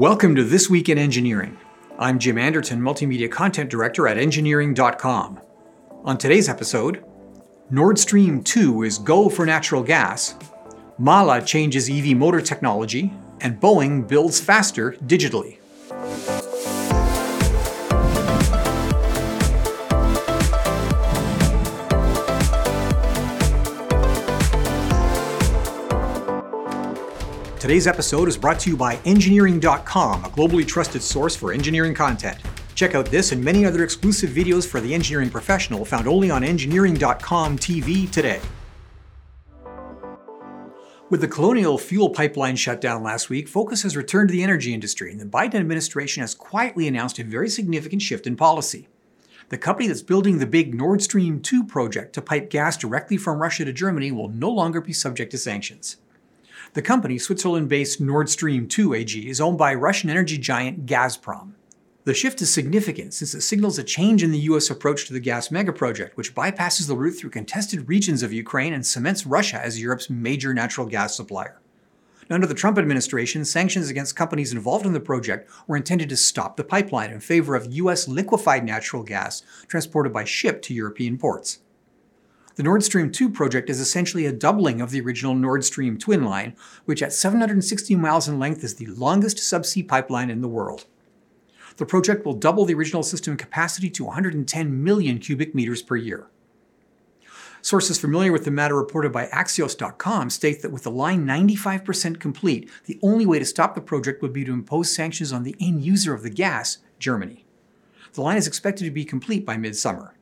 Welcome to This Week in Engineering. I'm Jim Anderton, Multimedia Content Director at Engineering.com. On today's episode, Nord Stream 2 is go for natural gas, Mahle changes EV motor technology, and Boeing builds faster digitally. Today's episode is brought to you by Engineering.com, a globally trusted source for engineering content. Check out this and many other exclusive videos for the engineering professional found only on Engineering.com TV today. With the Colonial Fuel Pipeline shut down last week, focus has returned to the energy industry, and the Biden administration has quietly announced a very significant shift in policy. The company that's building the big Nord Stream 2 project to pipe gas directly from Russia to Germany will no longer be subject to sanctions. The company, Switzerland based Nord Stream 2 AG, is owned by Russian energy giant Gazprom. The shift is significant since it signals a change in the U.S. approach to the gas megaproject, which bypasses the route through contested regions of Ukraine and cements Russia as Europe's major natural gas supplier. Under the Trump administration, sanctions against companies involved in the project were intended to stop the pipeline in favor of U.S. liquefied natural gas transported by ship to European ports. The Nord Stream 2 project is essentially a doubling of the original Nord Stream twin line, which at 760 miles in length is the longest subsea pipeline in the world. The project will double the original system capacity to 110 million cubic meters per year. Sources familiar with the matter reported by Axios.com state that with the line 95% complete, the only way to stop the project would be to impose sanctions on the end user of the gas, Germany. The line is expected to be complete by midsummer.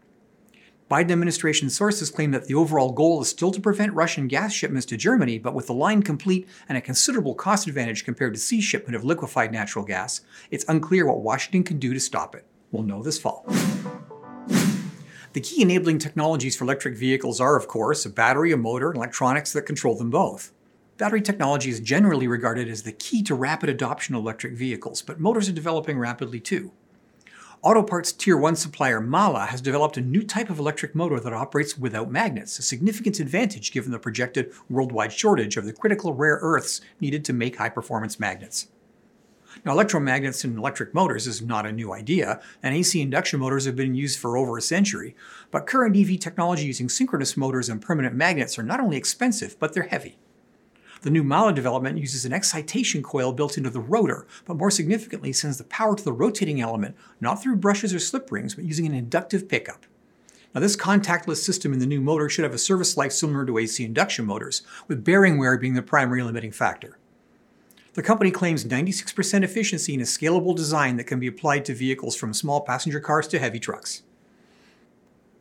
Biden administration sources claim that the overall goal is still to prevent Russian gas shipments to Germany, but with the line complete and a considerable cost advantage compared to sea shipment of liquefied natural gas, it's unclear what Washington can do to stop it. We'll know this fall. The key enabling technologies for electric vehicles are, of course, a battery, a motor, and electronics that control them both. Battery technology is generally regarded as the key to rapid adoption of electric vehicles, but motors are developing rapidly too. Auto parts tier 1 supplier Mahle has developed a new type of electric motor that operates without magnets, a significant advantage given the projected worldwide shortage of the critical rare earths needed to make high performance magnets. Now, electromagnets in electric motors is not a new idea, and AC induction motors have been used for over a century. But current EV technology using synchronous motors and permanent magnets are not only expensive, but they're heavy. The new Mahle development uses an excitation coil built into the rotor, but more significantly sends the power to the rotating element, not through brushes or slip rings, but using an inductive pickup. Now, this contactless system in the new motor should have a service life similar to AC induction motors, with bearing wear being the primary limiting factor. The company claims 96% efficiency in a scalable design that can be applied to vehicles from small passenger cars to heavy trucks.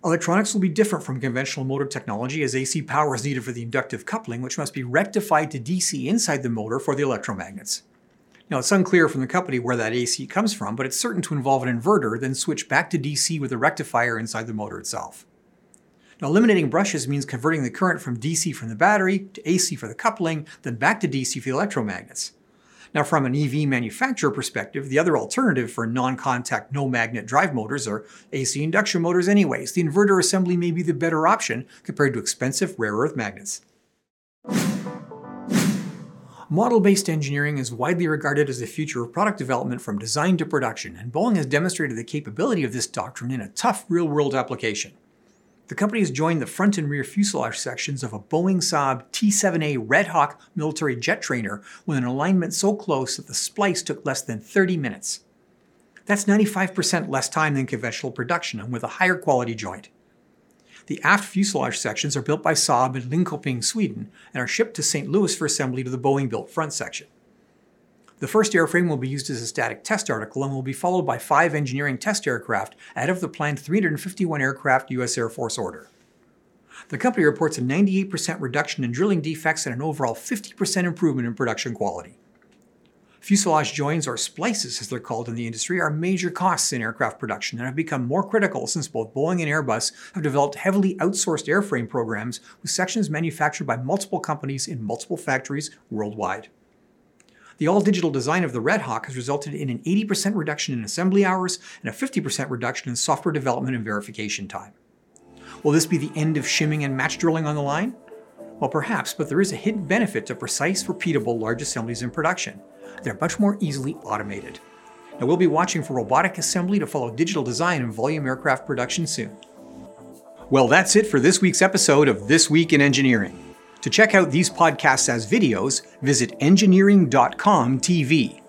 Electronics will be different from conventional motor technology as AC power is needed for the inductive coupling, which must be rectified to DC inside the motor for the electromagnets. Now, it's unclear from the company where that AC comes from, but it's certain to involve an inverter, then switch back to DC with a rectifier inside the motor itself. Now, eliminating brushes means converting the current from DC from the battery to AC for the coupling, then back to DC for the electromagnets. Now, from an EV manufacturer perspective, the other alternative for non contact, no magnet drive motors are AC induction motors, anyways. The inverter assembly may be the better option compared to expensive rare earth magnets. Model based engineering is widely regarded as the future of product development from design to production, and Boeing has demonstrated the capability of this doctrine in a tough real world application. The company has joined the front and rear fuselage sections of a Boeing Saab T 7A Red Hawk military jet trainer with an alignment so close that the splice took less than 30 minutes. That's 95% less time than conventional production and with a higher quality joint. The aft fuselage sections are built by Saab in Linköping, Sweden, and are shipped to St. Louis for assembly to the Boeing built front section. The first airframe will be used as a static test article and will be followed by five engineering test aircraft out of the planned 351 aircraft U.S. Air Force order. The company reports a 98% reduction in drilling defects and an overall 50% improvement in production quality. Fuselage joins, or splices as they're called in the industry, are major costs in aircraft production and have become more critical since both Boeing and Airbus have developed heavily outsourced airframe programs with sections manufactured by multiple companies in multiple factories worldwide. The all digital design of the Red Hawk has resulted in an 80% reduction in assembly hours and a 50% reduction in software development and verification time. Will this be the end of shimming and match drilling on the line? Well, perhaps, but there is a hidden benefit to precise, repeatable large assemblies in production. They're much more easily automated. Now, we'll be watching for robotic assembly to follow digital design and volume aircraft production soon. Well, that's it for this week's episode of This Week in Engineering. To check out these podcasts as videos, visit engineering.com TV.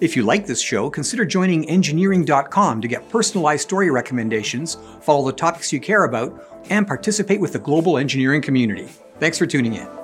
If you like this show, consider joining engineering.com to get personalized story recommendations, follow the topics you care about, and participate with the global engineering community. Thanks for tuning in.